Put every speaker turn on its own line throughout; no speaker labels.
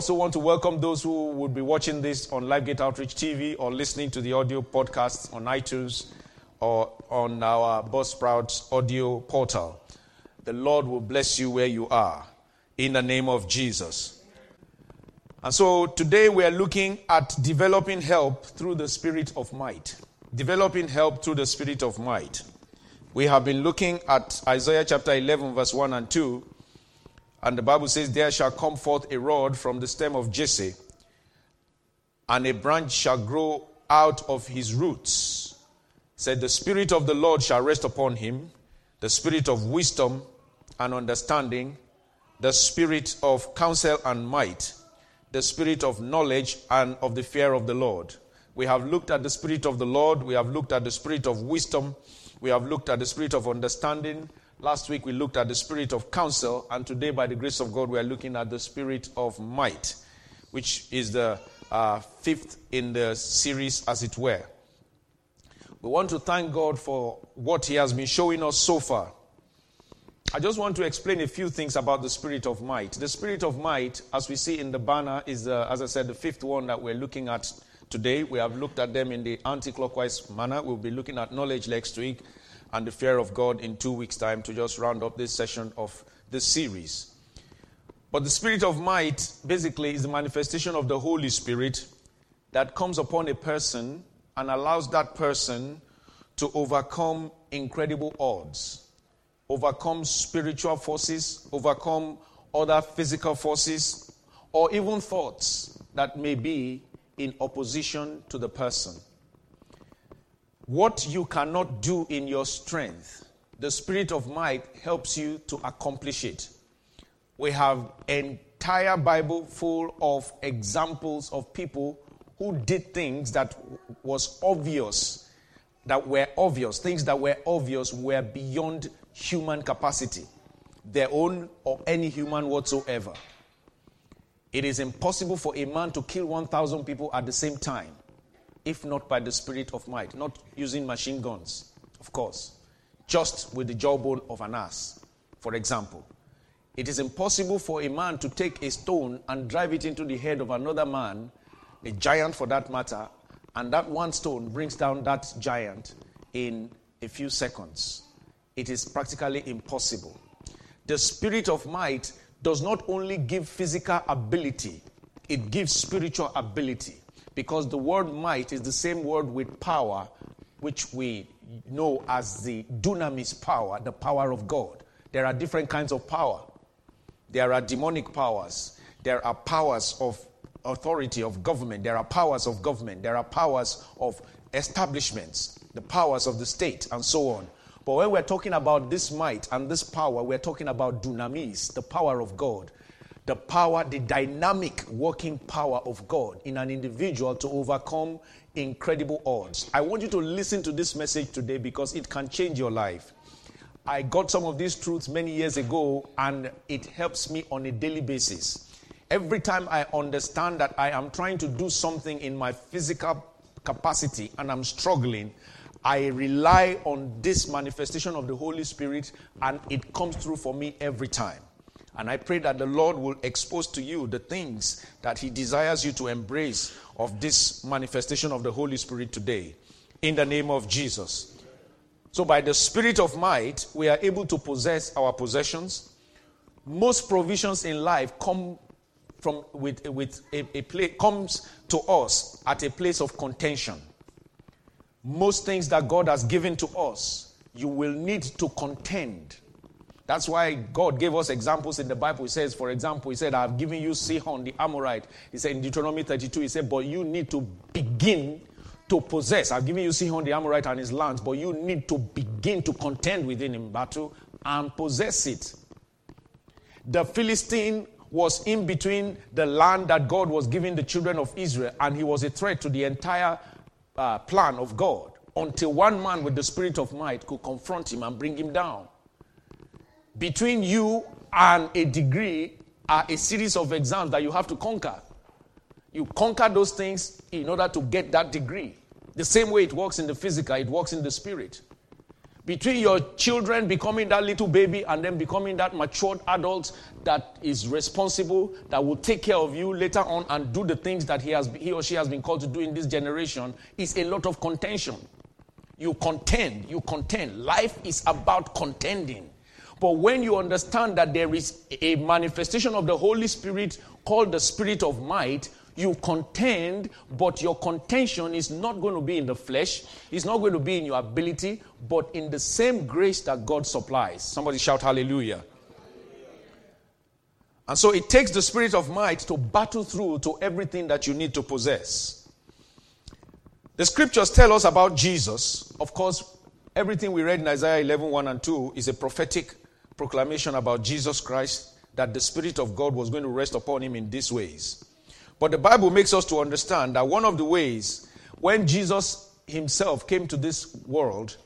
also want to welcome those who would be watching this on LifeGate Outreach TV or listening to the audio podcast on iTunes or on our Buzzsprout audio portal. The Lord will bless you where you are in the name of Jesus. And so today we are looking at developing help through the spirit of might. Developing help through the spirit of might. We have been looking at Isaiah chapter 11, verse 1 and 2. And the Bible says, There shall come forth a rod from the stem of Jesse, and a branch shall grow out of his roots. Said, The Spirit of the Lord shall rest upon him, the Spirit of wisdom and understanding, the Spirit of counsel and might, the Spirit of knowledge and of the fear of the Lord. We have looked at the Spirit of the Lord, we have looked at the Spirit of wisdom, we have looked at the Spirit of understanding, Last week we looked at the spirit of counsel, and today, by the grace of God, we are looking at the spirit of might, which is the uh, fifth in the series, as it were. We want to thank God for what He has been showing us so far. I just want to explain a few things about the spirit of might. The spirit of might, as we see in the banner, is, as I said, the fifth one that we're looking at today. We have looked at them in the anti clockwise manner. We'll be looking at knowledge next week and the fear of God in two weeks' time to just round up this session of this series. But the spirit of might basically is the manifestation of the Holy Spirit that comes upon a person and allows that person to overcome incredible odds, overcome spiritual forces, overcome other physical forces, or even thoughts that may be in opposition to the person. What you cannot do in your strength, the spirit of might helps you to accomplish it. We have entire Bible full of examples of people who did things that was obvious, that were obvious, things that were obvious were beyond human capacity, their own or any human whatsoever. It is impossible for a man to kill 1,000 people at the same time if not by the spirit of might, not using machine guns, of course, just with the jawbone of an ass, for example. It is impossible for a man to take a stone and drive it into the head of another man, a giant for that matter, and that one stone brings down that giant in a few seconds. It is practically impossible. The spirit of might does not only give physical ability, it gives spiritual ability because the word might is the same word with power, which we know as the dunamis power, the power of God. There are different kinds of power. There are demonic powers. There are powers of authority of government. There are powers of government. There are powers of establishments, the powers of the state, and so on. But when we're talking about this might and this power, we're talking about dunamis, the power of God the power, the dynamic working power of God in an individual to overcome incredible odds. I want you to listen to this message today because it can change your life. I got some of these truths many years ago and it helps me on a daily basis. Every time I understand that I am trying to do something in my physical capacity and I'm struggling, I rely on this manifestation of the Holy Spirit and it comes through for me every time. And I pray that the Lord will expose to you the things that He desires you to embrace of this manifestation of the Holy Spirit today. In the name of Jesus. So, by the Spirit of might, we are able to possess our possessions. Most provisions in life come from with, with a, a place comes to us at a place of contention. Most things that God has given to us, you will need to contend that's why God gave us examples in the Bible. He says, for example, He said, I've given you Sihon the Amorite. He said in Deuteronomy 32, He said, but you need to begin to possess. I've given you Sihon the Amorite and his lands, but you need to begin to contend within in battle and possess it. The Philistine was in between the land that God was giving the children of Israel, and he was a threat to the entire uh, plan of God until one man with the spirit of might could confront him and bring him down between you and a degree are a series of exams that you have to conquer. You conquer those things in order to get that degree. The same way it works in the physical, it works in the spirit. between your children becoming that little baby and then becoming that matured adult that is responsible, that will take care of you later on and do the things that he, has, he or she has been called to do in this generation, is a lot of contention. You contend, you contend. Life is about contending. But when you understand that there is a manifestation of the Holy Spirit called the Spirit of Might, you contend, but your contention is not going to be in the flesh, it's not going to be in your ability, but in the same grace that God supplies. Somebody shout hallelujah. And so it takes the spirit of might to battle through to everything that you need to possess. The scriptures tell us about Jesus. Of course, everything we read in Isaiah 11 1 and 2 is a prophetic proclamation about Jesus Christ that the Spirit of God was going to rest upon him in these ways. But the Bible makes us to understand that one of the ways when Jesus himself came to this world,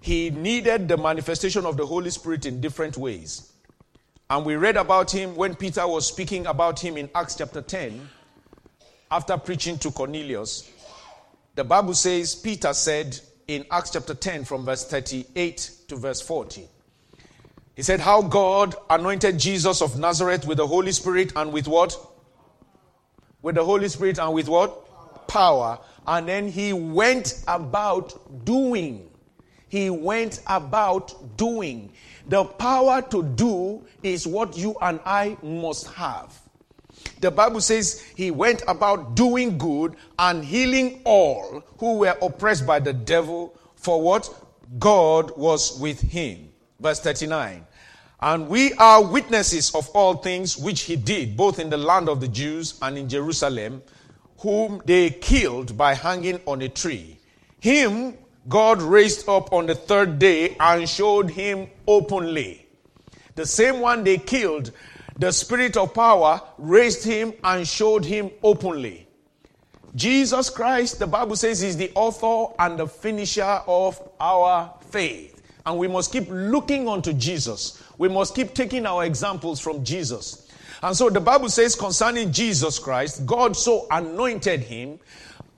he needed the manifestation of the Holy Spirit in different ways. And we read about him when Peter was speaking about him in Acts chapter 10, after preaching to Cornelius. The Bible says, Peter said in Acts chapter 10, from verse 38 to verse 40, he said, How God anointed Jesus of Nazareth with the Holy Spirit and with what? with the Holy Spirit and with what? Power. And then he went about doing. He went about doing. The power to do is what you and I must have. The Bible says he went about doing good and healing all who were oppressed by the devil, for what? God was with him. Verse 39. And we are witnesses of all things which he did, both in the land of the Jews and in Jerusalem, whom they killed by hanging on a tree. Him God raised up on the third day and showed him openly. The same one they killed, the spirit of power, raised him and showed him openly. Jesus Christ, the Bible says, is the author and the finisher of our faith. And we must keep looking unto Jesus we must keep taking our examples from Jesus. And so the Bible says concerning Jesus Christ, God so anointed him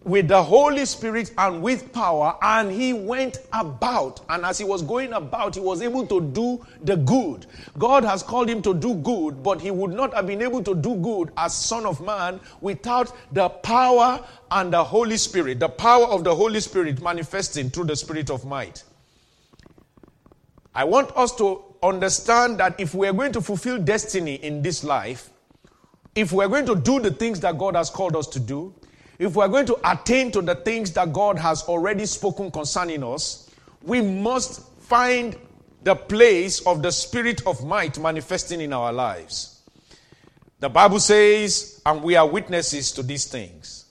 with the Holy Spirit and with power, and he went about. And as he was going about, he was able to do the good. God has called him to do good, but he would not have been able to do good as Son of Man without the power and the Holy Spirit, the power of the Holy Spirit manifesting through the Spirit of might. I want us to understand that if we are going to fulfill destiny in this life, if we are going to do the things that God has called us to do, if we are going to attain to the things that God has already spoken concerning us, we must find the place of the spirit of might manifesting in our lives. The Bible says, and we are witnesses to these things.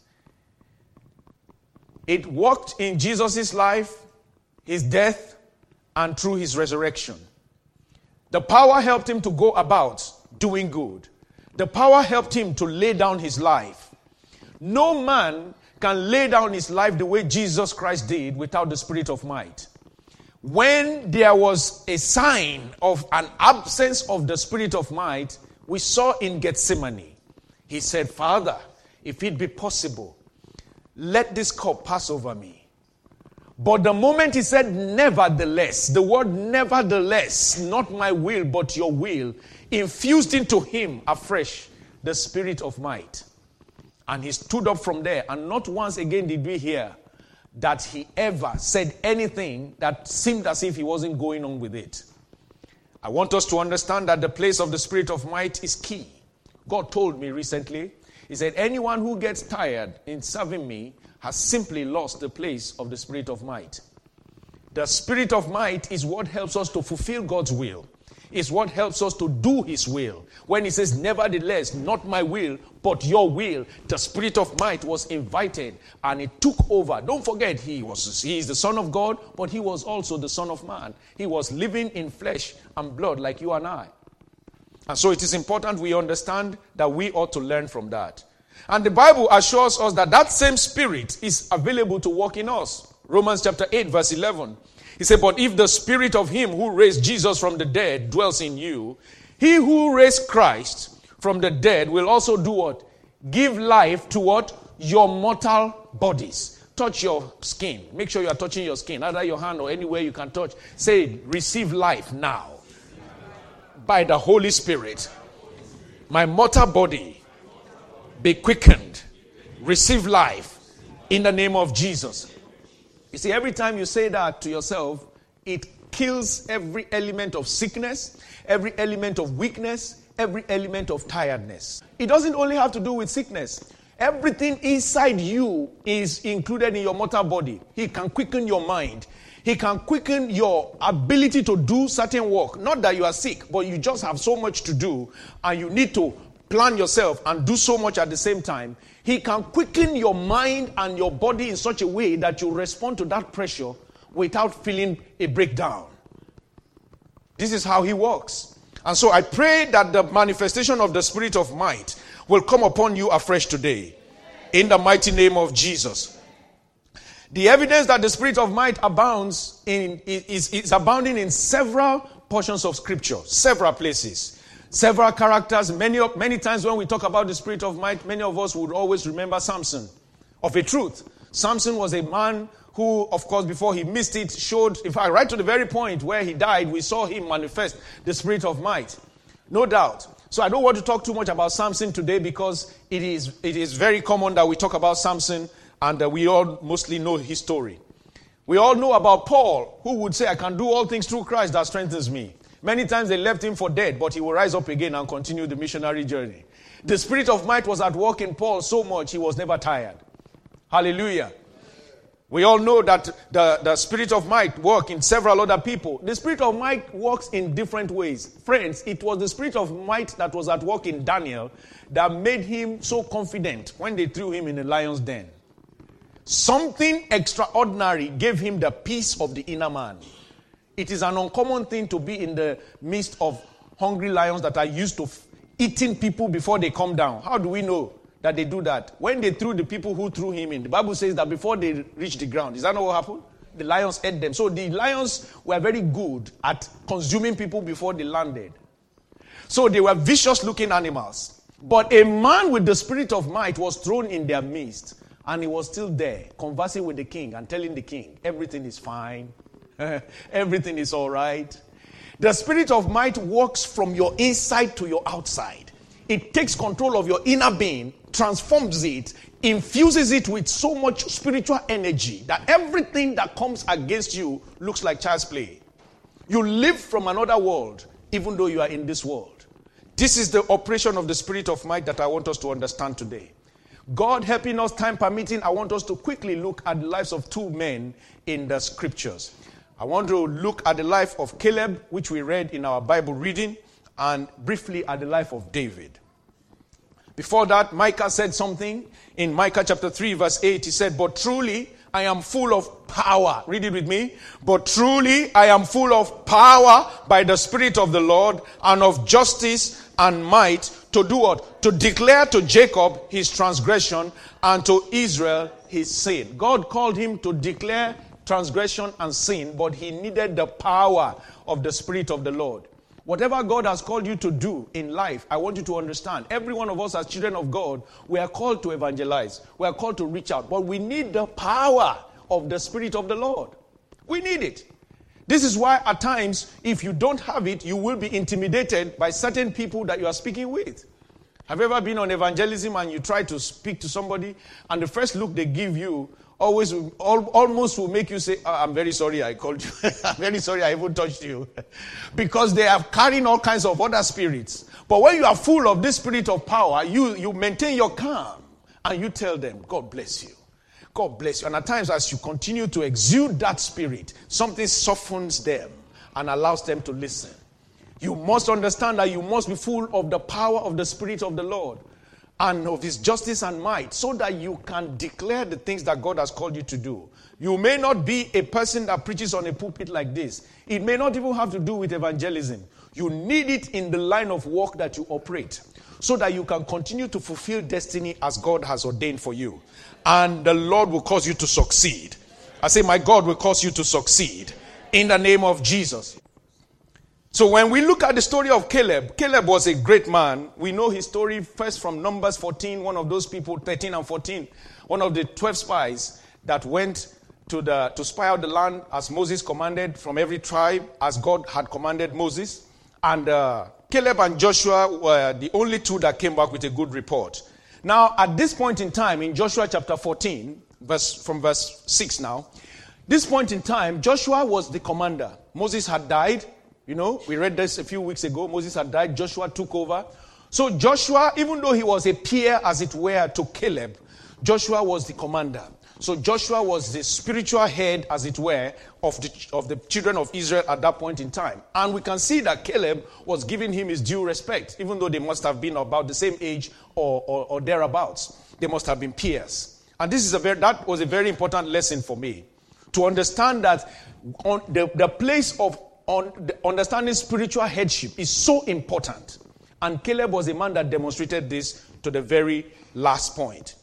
It worked in Jesus' life, his death, and through his resurrection. The power helped him to go about doing good. The power helped him to lay down his life. No man can lay down his life the way Jesus Christ did without the spirit of might. When there was a sign of an absence of the spirit of might, we saw in Gethsemane. He said, Father, if it be possible, let this cup pass over me. But the moment he said, nevertheless, the word nevertheless, not my will, but your will, infused into him afresh the spirit of might. And he stood up from there, and not once again did we hear that he ever said anything that seemed as if he wasn't going on with it. I want us to understand that the place of the spirit of might is key. God told me recently, He said, Anyone who gets tired in serving me has simply lost the place of the spirit of might. The spirit of might is what helps us to fulfill God's will. Is what helps us to do his will. When he says, Nevertheless, not my will, but your will, the spirit of might was invited and it took over. Don't forget, he was he is the Son of God, but he was also the Son of Man. He was living in flesh and blood like you and I. And so it is important we understand that we ought to learn from that. And the Bible assures us that that same spirit is available to work in us. Romans chapter 8, verse 11. He said, But if the spirit of him who raised Jesus from the dead dwells in you, he who raised Christ from the dead will also do what? Give life to what? Your mortal bodies. touch your skin. Make sure you are touching your skin, either your hand or anywhere you can touch. Say, receive life now by the Holy Spirit. My mortal body be quickened. Receive life in the name of Jesus. You see, every time you say that to yourself, it kills every element of sickness, every element of weakness, every element of tiredness. It doesn't only have to do with sickness. Everything inside you is included in your mortal body. He can quicken your mind. He can quicken your ability to do certain work. Not that you are sick, but you just have so much to do and you need to plan yourself and do so much at the same time. He can quicken your mind and your body in such a way that you respond to that pressure without feeling a breakdown. This is how he works. And so I pray that the manifestation of the Spirit of might will come upon you afresh today. In the mighty name of Jesus. The evidence that the Spirit of might abounds in is, is abounding in several portions of Scripture, several places, several characters. Many, many times when we talk about the Spirit of might, many of us would always remember Samson. Of a truth, Samson was a man who, of course, before he missed it, showed, in fact, right to the very point where he died, we saw him manifest the spirit of might. No doubt. So I don't want to talk too much about Samson today because it is, it is very common that we talk about Samson and uh, we all mostly know his story. We all know about Paul, who would say, I can do all things through Christ that strengthens me. Many times they left him for dead, but he will rise up again and continue the missionary journey. The spirit of might was at work in Paul so much he was never tired. Hallelujah. We all know that the, the spirit of might work in several other people. The spirit of might works in different ways. Friends, it was the spirit of might that was at work in Daniel that made him so confident when they threw him in the lion's den. Something extraordinary gave him the peace of the inner man. It is an uncommon thing to be in the midst of hungry lions that are used to eating people before they come down. How do we know? that they do that. When they threw the people who threw him in, the Bible says that before they reached the ground, is that not what happened? The lions ate them. So the lions were very good at consuming people before they landed. So they were vicious looking animals. But a man with the spirit of might was thrown in their midst, and he was still there, conversing with the king and telling the king, everything is fine, everything is all right. The spirit of might works from your inside to your outside. It takes control of your inner being transforms it, infuses it with so much spiritual energy that everything that comes against you looks like child's play. You live from another world, even though you are in this world. This is the operation of the spirit of might that I want us to understand today. God helping us, time permitting, I want us to quickly look at the lives of two men in the scriptures. I want to look at the life of Caleb, which we read in our Bible reading, and briefly at the life of David. Before that, Micah said something in Micah chapter 3, verse 8. He said, But truly I am full of power. Read it with me. But truly I am full of power by the Spirit of the Lord and of justice and might to do what? To declare to Jacob his transgression and to Israel his sin. God called him to declare transgression and sin, but he needed the power of the Spirit of the Lord. Whatever God has called you to do in life, I want you to understand. Every one of us, as children of God, we are called to evangelize. We are called to reach out. But we need the power of the Spirit of the Lord. We need it. This is why, at times, if you don't have it, you will be intimidated by certain people that you are speaking with. Have you ever been on evangelism and you try to speak to somebody, and the first look they give you always almost will make you say, oh, I'm very sorry I called you. I'm very sorry I even touched you. because they are carrying all kinds of other spirits. But when you are full of this spirit of power, you, you maintain your calm and you tell them, God bless you. God bless you. And at times, as you continue to exude that spirit, something softens them and allows them to listen. You must understand that you must be full of the power of the Spirit of the Lord and of his justice and might so that you can declare the things that God has called you to do. You may not be a person that preaches on a pulpit like this. It may not even have to do with evangelism. You need it in the line of work that you operate so that you can continue to fulfill destiny as God has ordained for you. And the Lord will cause you to succeed. I say, My God will cause you to succeed in the name of Jesus. So when we look at the story of Caleb, Caleb was a great man. We know his story first from Numbers 14, one of those people, 13 and 14, one of the 12 spies that went to, the, to spy out the land as Moses commanded from every tribe, as God had commanded Moses. And uh, Caleb and Joshua were the only two that came back with a good report. Now, at this point in time, in Joshua chapter 14, verse, from verse 6 now, this point in time, Joshua was the commander. Moses had died. You know, we read this a few weeks ago. Moses had died. Joshua took over. So Joshua, even though he was a peer, as it were, to Caleb, Joshua was the commander. So Joshua was the spiritual head, as it were, of the, of the children of Israel at that point in time. And we can see that Caleb was giving him his due respect, even though they must have been about the same age or, or, or thereabouts. They must have been peers. And this is a very, that was a very important lesson for me. To understand that on the, the place of on understanding spiritual headship is so important. And Caleb was a man that demonstrated this to the very last point.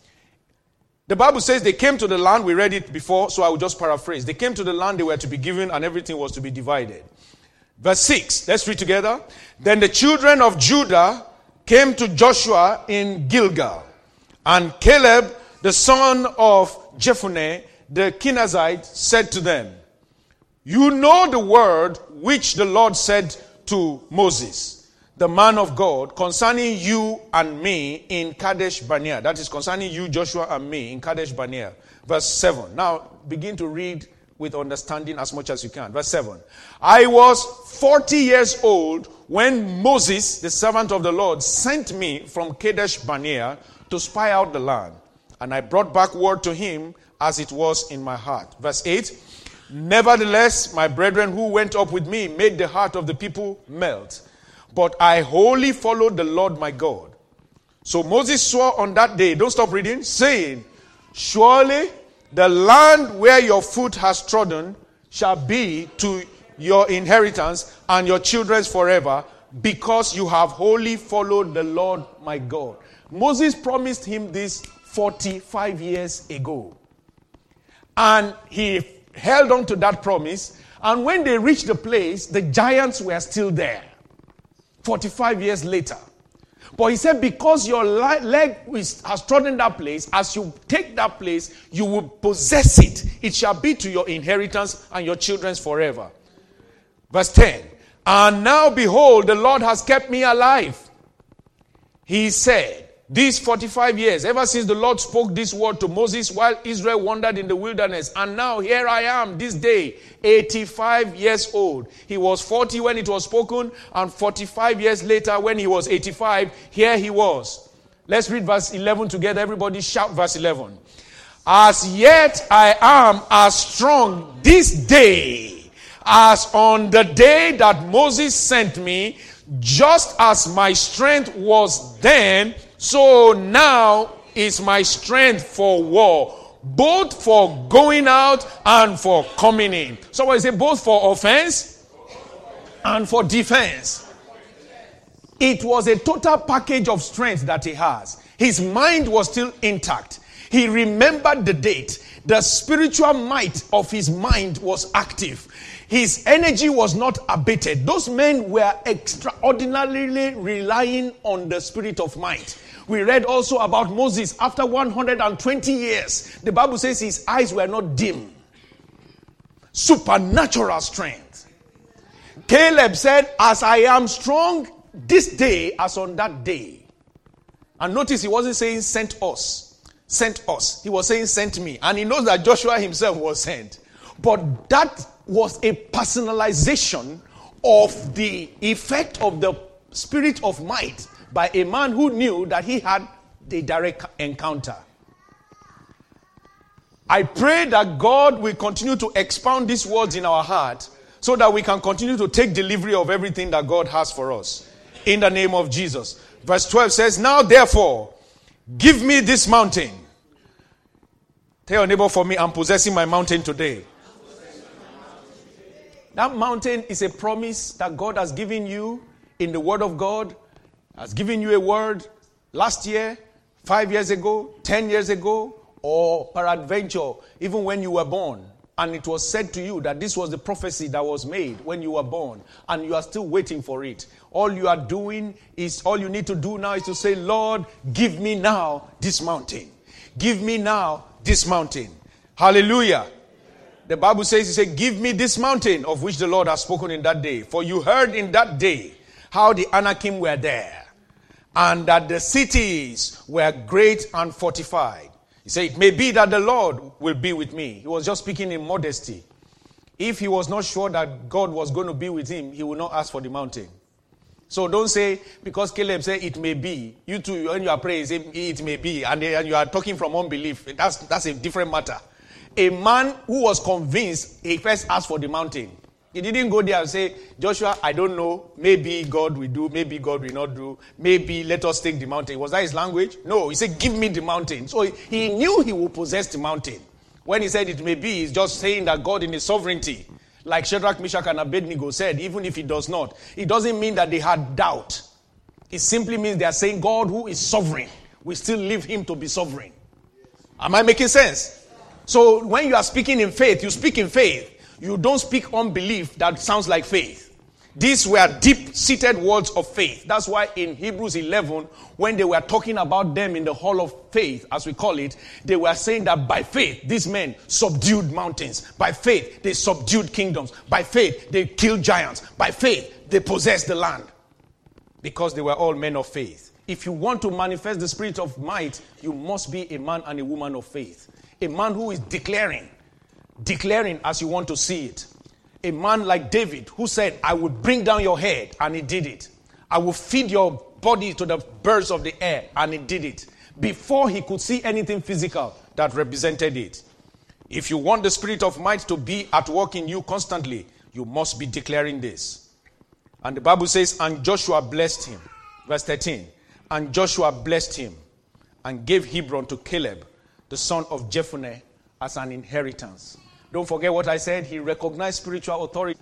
The Bible says they came to the land. We read it before, so I will just paraphrase. They came to the land they were to be given, and everything was to be divided. Verse 6, let's read together. Then the children of Judah came to Joshua in Gilgal, and Caleb, the son of Jephunneh, the Kenizzite, said to them, You know the word which the Lord said to Moses the man of God concerning you and me in Kadesh Barnea. That is concerning you, Joshua, and me in Kadesh Barnea. Verse 7. Now begin to read with understanding as much as you can. Verse 7. I was 40 years old when Moses, the servant of the Lord, sent me from Kadesh Barnea to spy out the land. And I brought back word to him as it was in my heart. Verse 8. Nevertheless, my brethren who went up with me made the heart of the people melt but I wholly followed the Lord my God. So Moses swore on that day, don't stop reading, saying, Surely the land where your foot has trodden shall be to your inheritance and your children's forever, because you have wholly followed the Lord my God. Moses promised him this 45 years ago. And he held on to that promise. And when they reached the place, the giants were still there. 45 years later. But he said, because your leg has trodden that place, as you take that place, you will possess it. It shall be to your inheritance and your children's forever. Verse 10 And now behold, the Lord has kept me alive. He said, these 45 years, ever since the Lord spoke this word to Moses while Israel wandered in the wilderness. And now here I am this day, 85 years old. He was 40 when it was spoken, and 45 years later, when he was 85, here he was. Let's read verse 11 together. Everybody shout verse 11. As yet I am as strong this day as on the day that Moses sent me, just as my strength was then so now is my strength for war, both for going out and for coming in. So I say both for offense and for defense. It was a total package of strength that he has. His mind was still intact. He remembered the date. The spiritual might of his mind was active. His energy was not abated. Those men were extraordinarily relying on the spirit of might. We read also about Moses after 120 years. The Bible says his eyes were not dim. Supernatural strength. Caleb said, As I am strong this day as on that day. And notice he wasn't saying sent us. Sent us. He was saying sent me. And he knows that Joshua himself was sent. But that was a personalization of the effect of the spirit of might by a man who knew that he had a direct encounter. I pray that God will continue to expound these words in our heart so that we can continue to take delivery of everything that God has for us. In the name of Jesus. Verse 12 says, Now therefore, give me this mountain. Tell your neighbor for me, I'm possessing my mountain today. That mountain is a promise that God has given you in the Word of God has given you a word last year, five years ago, ten years ago, or peradventure, even when you were born, and it was said to you that this was the prophecy that was made when you were born, and you are still waiting for it. All you are doing is, all you need to do now is to say, Lord, give me now this mountain. Give me now this mountain. Hallelujah. The Bible says, He said, Give me this mountain of which the Lord has spoken in that day. For you heard in that day how the Anakim were there, and that the cities were great and fortified. He said, It may be that the Lord will be with me. He was just speaking in modesty. If he was not sure that God was going to be with him, he would not ask for the mountain. So don't say, because Caleb said it may be. You too, when you are praying, say it may be, and, and you are talking from unbelief. That's, that's a different matter. A man who was convinced, he first asked for the mountain. He didn't go there and say, Joshua, I don't know. Maybe God will do. Maybe God will not do. Maybe let us take the mountain. Was that his language? No. He said, Give me the mountain. So he knew he would possess the mountain. When he said it may be, he's just saying that God in his sovereignty, like Shadrach, Meshach, and Abednego said, even if he does not, it doesn't mean that they had doubt. It simply means they are saying God who is sovereign, we still leave him to be sovereign. Am I making sense? So when you are speaking in faith, you speak in faith. You don't speak unbelief that sounds like faith. These were deep seated words of faith. That's why in Hebrews 11, when they were talking about them in the hall of faith, as we call it, they were saying that by faith, these men subdued mountains. By faith, they subdued kingdoms. By faith, they killed giants. By faith, they possessed the land. Because they were all men of faith. If you want to manifest the spirit of might, you must be a man and a woman of faith. A man who is declaring declaring as you want to see it. A man like David who said, I will bring down your head, and he did it. I will feed your body to the birds of the air, and he did it. Before he could see anything physical that represented it. If you want the spirit of might to be at work in you constantly, you must be declaring this. And the Bible says, And Joshua blessed him. Verse 13. And Joshua blessed him and gave Hebron to Caleb, the son of Jephunneh, as an inheritance. Don't forget what I said. He recognized spiritual authority.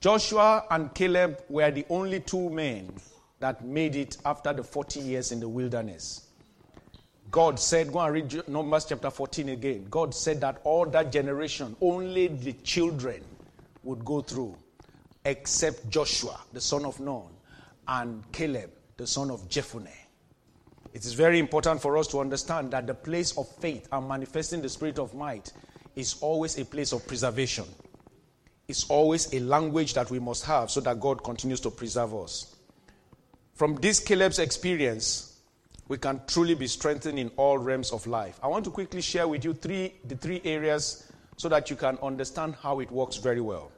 Joshua and Caleb were the only two men that made it after the 40 years in the wilderness. God said, go and read Numbers chapter 14 again. God said that all that generation, only the children would go through, except Joshua, the son of Nun, and Caleb, the son of Jephunneh. It is very important for us to understand that the place of faith and manifesting the spirit of might is always a place of preservation. It's always a language that we must have so that God continues to preserve us. From this Caleb's experience, we can truly be strengthened in all realms of life. I want to quickly share with you three, the three areas so that you can understand how it works very well.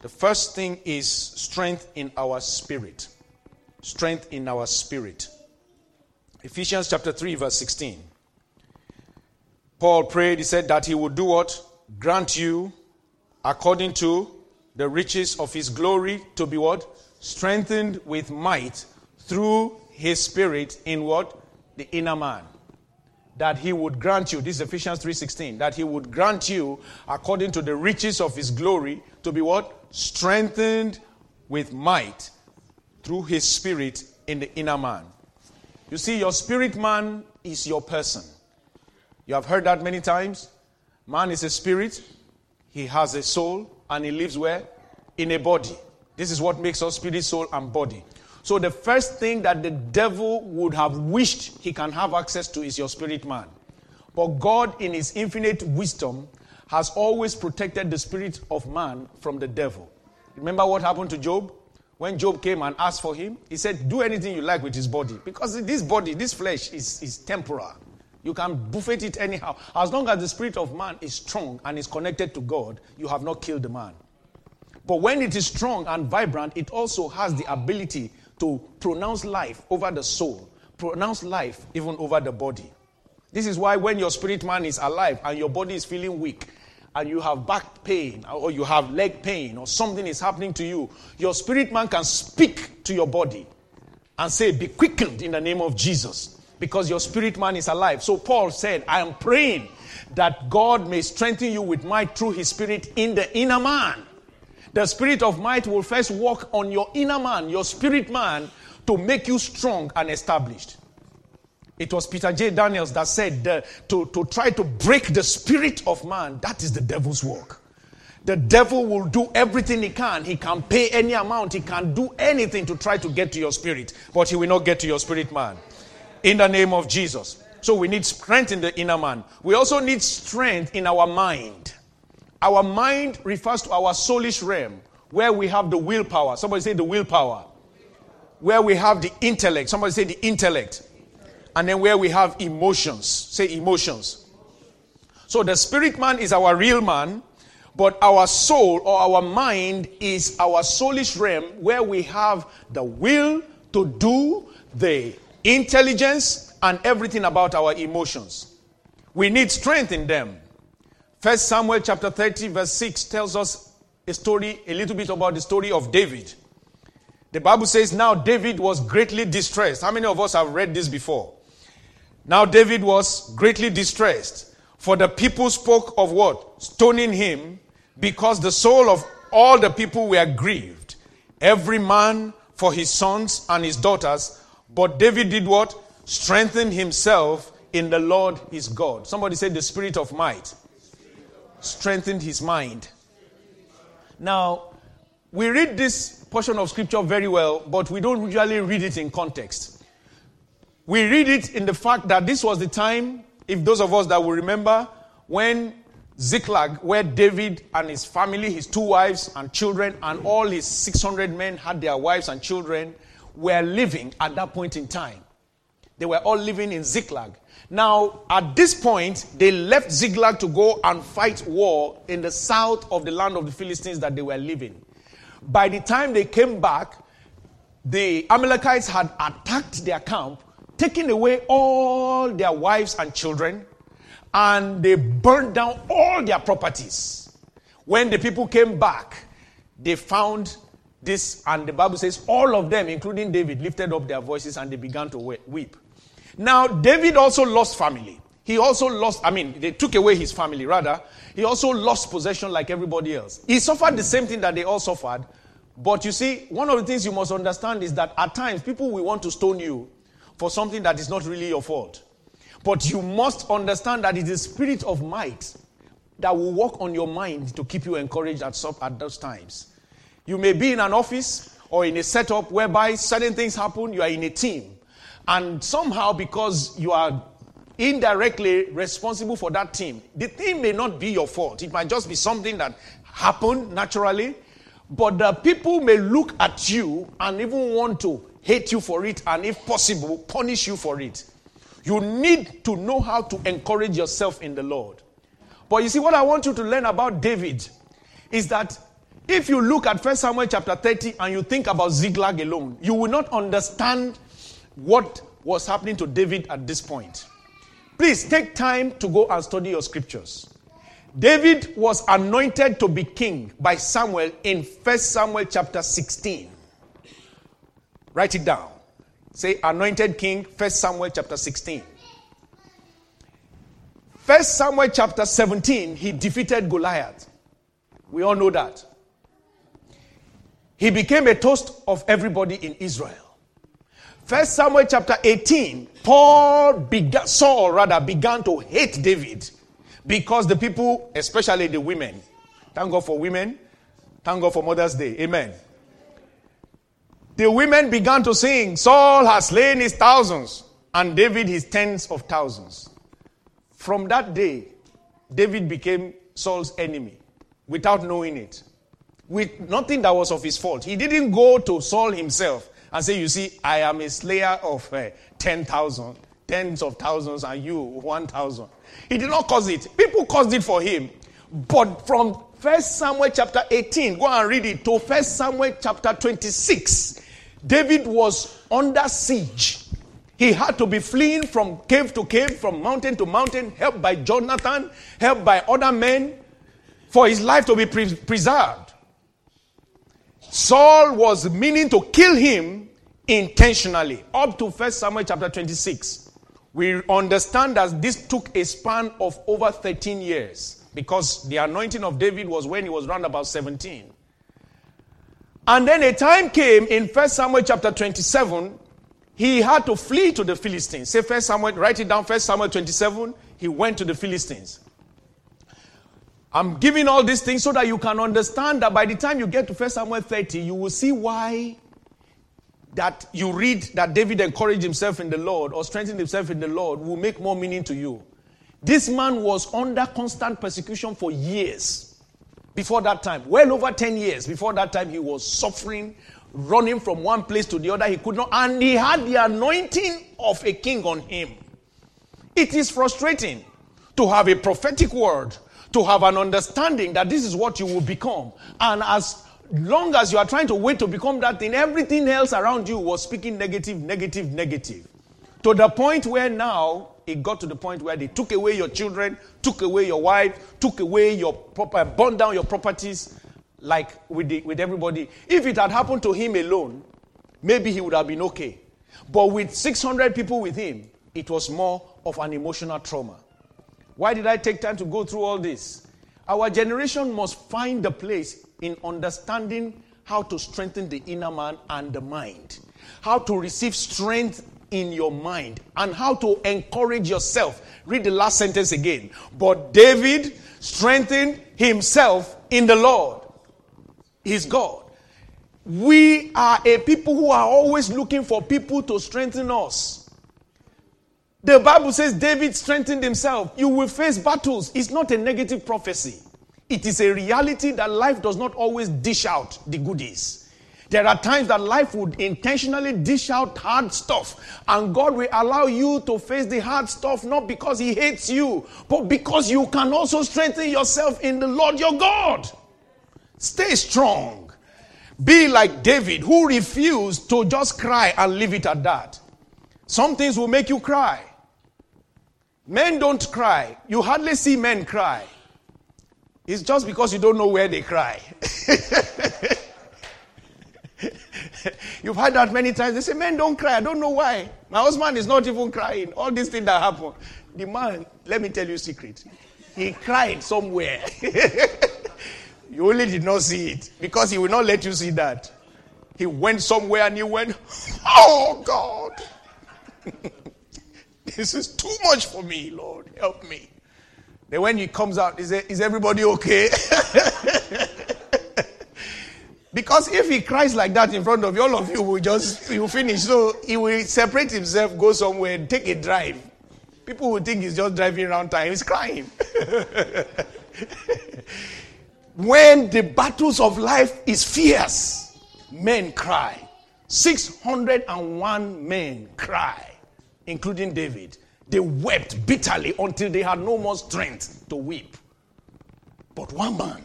The first thing is strength in our spirit. Strength in our spirit. Ephesians chapter 3, verse 16. Paul prayed, he said that he would do what? Grant you, according to the riches of his glory, to be what? Strengthened with might through his spirit in what? The inner man. That he would grant you, this is Ephesians 3:16, that he would grant you, according to the riches of his glory, to be what? Strengthened with might through his spirit in the inner man. You see, your spirit man is your person. You have heard that many times. Man is a spirit, he has a soul, and he lives where? In a body. This is what makes us spirit, soul, and body. So the first thing that the devil would have wished he can have access to is your spirit man. But God, in his infinite wisdom, has always protected the spirit of man from the devil. Remember what happened to Job? When Job came and asked for him, he said, Do anything you like with his body. Because this body, this flesh, is, is temporal. You can buffet it anyhow. As long as the spirit of man is strong and is connected to God, you have not killed the man. But when it is strong and vibrant, it also has the ability to pronounce life over the soul, pronounce life even over the body. This is why when your spirit man is alive and your body is feeling weak, and you have back pain or you have leg pain or something is happening to you, your spirit man can speak to your body and say, Be quickened in the name of Jesus because your spirit man is alive. So Paul said, I am praying that God may strengthen you with might through his spirit in the inner man. The spirit of might will first work on your inner man, your spirit man, to make you strong and established. It was Peter J. Daniels that said to, to try to break the spirit of man, that is the devil's work. The devil will do everything he can. He can pay any amount. He can do anything to try to get to your spirit, but he will not get to your spirit man in the name of Jesus. So we need strength in the inner man. We also need strength in our mind. Our mind refers to our soulish realm, where we have the willpower. Somebody say the willpower. Where we have the intellect. Somebody say the intellect. And then where we have emotions. Say emotions. So the spirit man is our real man, but our soul or our mind is our soulish realm where we have the will to do, the intelligence, and everything about our emotions. We need strength in them. First Samuel chapter 30, verse 6 tells us a story, a little bit about the story of David. The Bible says, Now David was greatly distressed. How many of us have read this before? Now David was greatly distressed, for the people spoke of what? Stoning him, because the soul of all the people were grieved, every man for his sons and his daughters. But David did what? Strengthen himself in the Lord his God. Somebody said the spirit of might strengthened his mind. Now, we read this portion of scripture very well, but we don't usually read it in context. We read it in the fact that this was the time, if those of us that will remember, when Ziklag, where David and his family, his two wives and children, and all his 600 men had their wives and children, were living at that point in time. They were all living in Ziklag. Now, at this point, they left Ziklag to go and fight war in the south of the land of the Philistines that they were living. By the time they came back, the Amalekites had attacked their camp, taking away all their wives and children, and they burned down all their properties. When the people came back, they found this, and the Bible says all of them, including David, lifted up their voices and they began to weep. Now, David also lost family. He also lost, I mean, they took away his family, rather. He also lost possession like everybody else. He suffered the same thing that they all suffered. But you see, one of the things you must understand is that at times people will want to stone you for something that is not really your fault. But you must understand that it is the spirit of might that will work on your mind to keep you encouraged at, at those times. You may be in an office or in a setup whereby certain things happen, you are in a team. And somehow, because you are indirectly responsible for that team, the thing may not be your fault. It might just be something that happened naturally. But the people may look at you and even want to hate you for it and, if possible, punish you for it. You need to know how to encourage yourself in the Lord. But you see, what I want you to learn about David is that if you look at 1 Samuel chapter 30 and you think about Ziklag alone, you will not understand what was happening to David at this point. Please take time to go and study your scriptures. David was anointed to be king by Samuel in 1 Samuel chapter 16. Write it down. Say, anointed king, 1 Samuel chapter 16. 1 Samuel chapter 17, he defeated Goliath. We all know that. He became a toast of everybody in Israel. First Samuel chapter 18, Paul began, Saul rather began to hate David because the people, especially the women, thank God for women, thank God for Mother's Day, amen the women began to sing, Saul has slain his thousands, and David his tens of thousands. From that day, David became Saul's enemy without knowing it. With nothing that was of his fault. He didn't go to Saul himself and say, You see, I am a slayer of uh, 10,000, tens of thousands, and you 1,000. He did not cause it. People caused it for him. But from 1 Samuel chapter 18, go and read it, to 1 Samuel chapter 26, David was under siege. He had to be fleeing from cave to cave, from mountain to mountain, helped by Jonathan, helped by other men, for his life to be pre- preserved. Saul was meaning to kill him intentionally, up to 1 Samuel chapter 26. We understand that this took a span of over 13 years because the anointing of David was when he was around about 17. And then a time came in 1 Samuel chapter 27, he had to flee to the Philistines. Say 1 Samuel, write it down, 1 Samuel 27, he went to the Philistines. I'm giving all these things so that you can understand that by the time you get to 1 Samuel 30, you will see why that you read that David encouraged himself in the Lord or strengthened himself in the Lord will make more meaning to you. This man was under constant persecution for years before that time. Well over 10 years before that time, he was suffering, running from one place to the other. He could not, and he had the anointing of a king on him. It is frustrating to have a prophetic word, to have an understanding that this is what you will become. And as long as you are trying to wait to become that thing, everything else around you was speaking negative, negative, negative. To the point where now it got to the point where they took away your children, took away your wife, took away your proper, burned down your properties, like with, the, with everybody. If it had happened to him alone, maybe he would have been okay. But with 600 people with him, it was more of an emotional trauma. Why did I take time to go through all this? Our generation must find a place in understanding how to strengthen the inner man and the mind, how to receive strength in your mind, and how to encourage yourself. Read the last sentence again. But David strengthened himself in the Lord, his God. We are a people who are always looking for people to strengthen us. The Bible says David strengthened himself. You will face battles. It's not a negative prophecy. It is a reality that life does not always dish out the goodies. There are times that life would intentionally dish out hard stuff, and God will allow you to face the hard stuff not because He hates you, but because you can also strengthen yourself in the Lord your God. Stay strong. Be like David, who refused to just cry and leave it at that. Some things will make you cry. Men don't cry. You hardly see men cry. It's just because you don't know where they cry. You've heard that many times. They say, Men don't cry. I don't know why. My husband is not even crying. All these things that happen. The man, let me tell you a secret. He cried somewhere. you only did not see it because he will not let you see that. He went somewhere and he went, Oh God. This is too much for me, Lord. Help me. Then when he comes out, he says, Is everybody okay? because if he cries like that in front of you, all of you will just you finish. So he will separate himself, go somewhere, take a drive. People will think he's just driving around town. He's crying. when the battles of life is fierce, men cry. 601 men cry including David, they wept bitterly until they had no more strength to weep. But one man,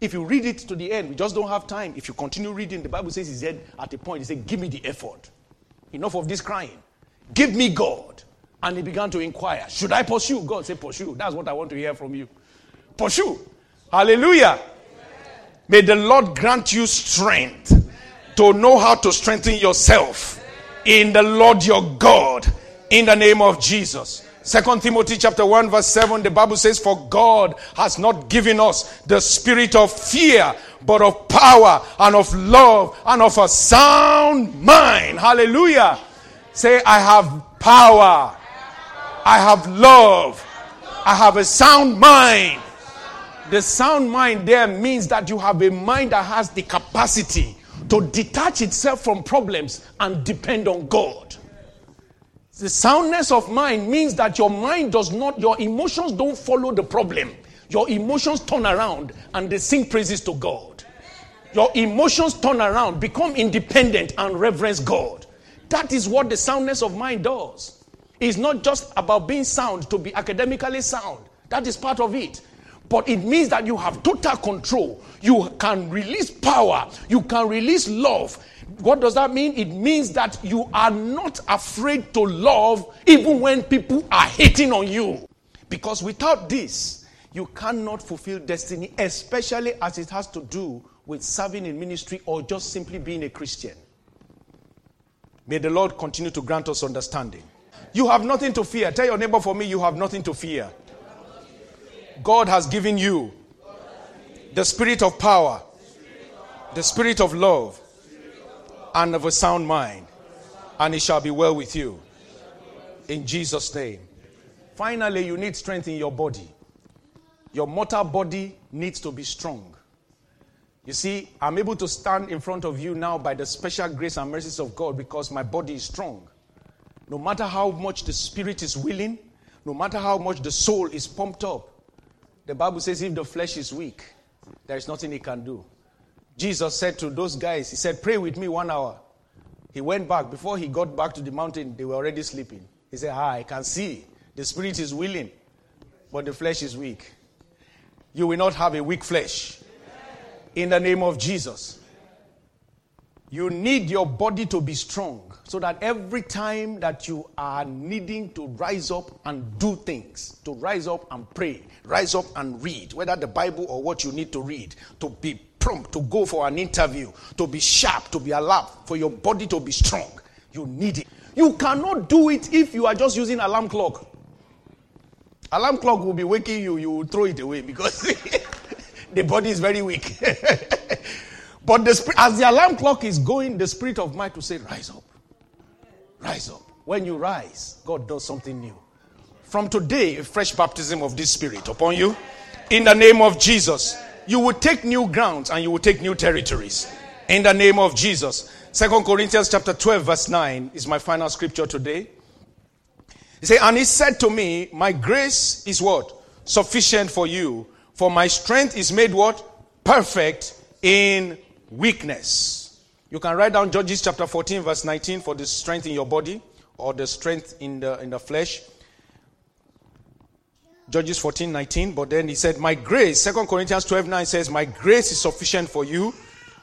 if you read it to the end, we just don't have time. If you continue reading, the Bible says he said at a point, he said, Give me the ephod. Enough of this crying. Give me God. And he began to inquire, Should I pursue? God said, Pursue. That's what I want to hear from you. Pursue. Hallelujah. May the Lord grant you strength to know how to strengthen yourself in the Lord your God in the name of Jesus. Second Timothy chapter 1 verse 7 the Bible says for God has not given us the spirit of fear but of power and of love and of a sound mind. Hallelujah. Say I have power. I have love. I have a sound mind. The sound mind there means that you have a mind that has the capacity to detach itself from problems and depend on God. The soundness of mind means that your mind does not, your emotions don't follow the problem. Your emotions turn around and they sing praises to God. Your emotions turn around, become independent, and reverence God. That is what the soundness of mind does. It's not just about being sound to be academically sound, that is part of it but it means that you have total control. You can release power, you can release love. What does that mean? It means that you are not afraid to love even when people are hating on you. Because without this, you cannot fulfill destiny, especially as it has to do with serving in ministry or just simply being a Christian. May the Lord continue to grant us understanding. You have nothing to fear. Tell your neighbor for me, you have nothing to fear. God has given you the spirit of power, the spirit of love, and of a sound mind, and it shall be well with you. In Jesus' name. Finally, you need strength in your body. Your mortal body needs to be strong. You see, I'm able to stand in front of you now by the special grace and mercies of God because my body is strong. No matter how much the spirit is willing, no matter how much the soul is pumped up, the Bible says if the flesh is weak, there is nothing he can do. Jesus said to those guys, He said, Pray with me one hour. He went back. Before he got back to the mountain, they were already sleeping. He said, Ah, I can see. The spirit is willing, but the flesh is weak. You will not have a weak flesh. In the name of Jesus. You need your body to be strong so that every time that you are needing to rise up and do things, to rise up and pray, rise up and read, whether the Bible or what you need to read, to be prompt, to go for an interview, to be sharp, to be alert, for your body to be strong, you need it. You cannot do it if you are just using alarm clock. Alarm clock will be waking you, you will throw it away because the body is very weak. but the, as the alarm clock is going, the spirit of might will say, Rise up. Rise up. When you rise, God does something new. From today, a fresh baptism of this spirit upon you. In the name of Jesus, you will take new grounds and you will take new territories. In the name of Jesus. Second Corinthians chapter 12, verse 9 is my final scripture today. He said, And he said to me, My grace is what? Sufficient for you, for my strength is made what? Perfect in weakness. You can write down Judges chapter 14, verse 19 for the strength in your body or the strength in the, in the flesh. Judges 14, 19. But then he said, My grace, 2 Corinthians 12, 9 says, My grace is sufficient for you,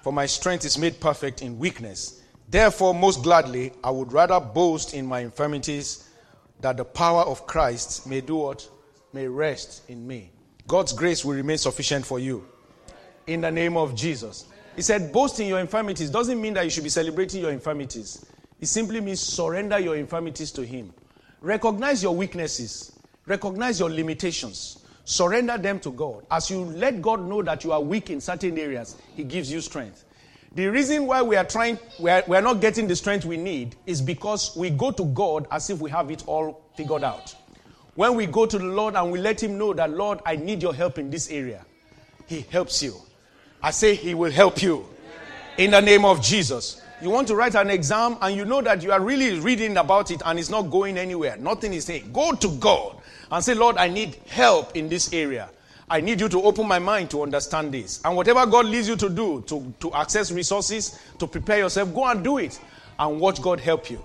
for my strength is made perfect in weakness. Therefore, most gladly, I would rather boast in my infirmities that the power of Christ may do what? May rest in me. God's grace will remain sufficient for you. In the name of Jesus. He said, boast in your infirmities doesn't mean that you should be celebrating your infirmities. It simply means surrender your infirmities to Him. Recognize your weaknesses, recognize your limitations, surrender them to God. As you let God know that you are weak in certain areas, He gives you strength. The reason why we are trying, we are, we are not getting the strength we need is because we go to God as if we have it all figured out. When we go to the Lord and we let Him know that, Lord, I need your help in this area, He helps you. I say He will help you in the name of Jesus. You want to write an exam and you know that you are really reading about it and it's not going anywhere. Nothing is saying. Go to God and say, Lord, I need help in this area. I need you to open my mind to understand this. And whatever God leads you to do, to, to access resources, to prepare yourself, go and do it and watch God help you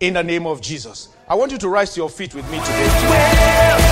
in the name of Jesus. I want you to rise to your feet with me today.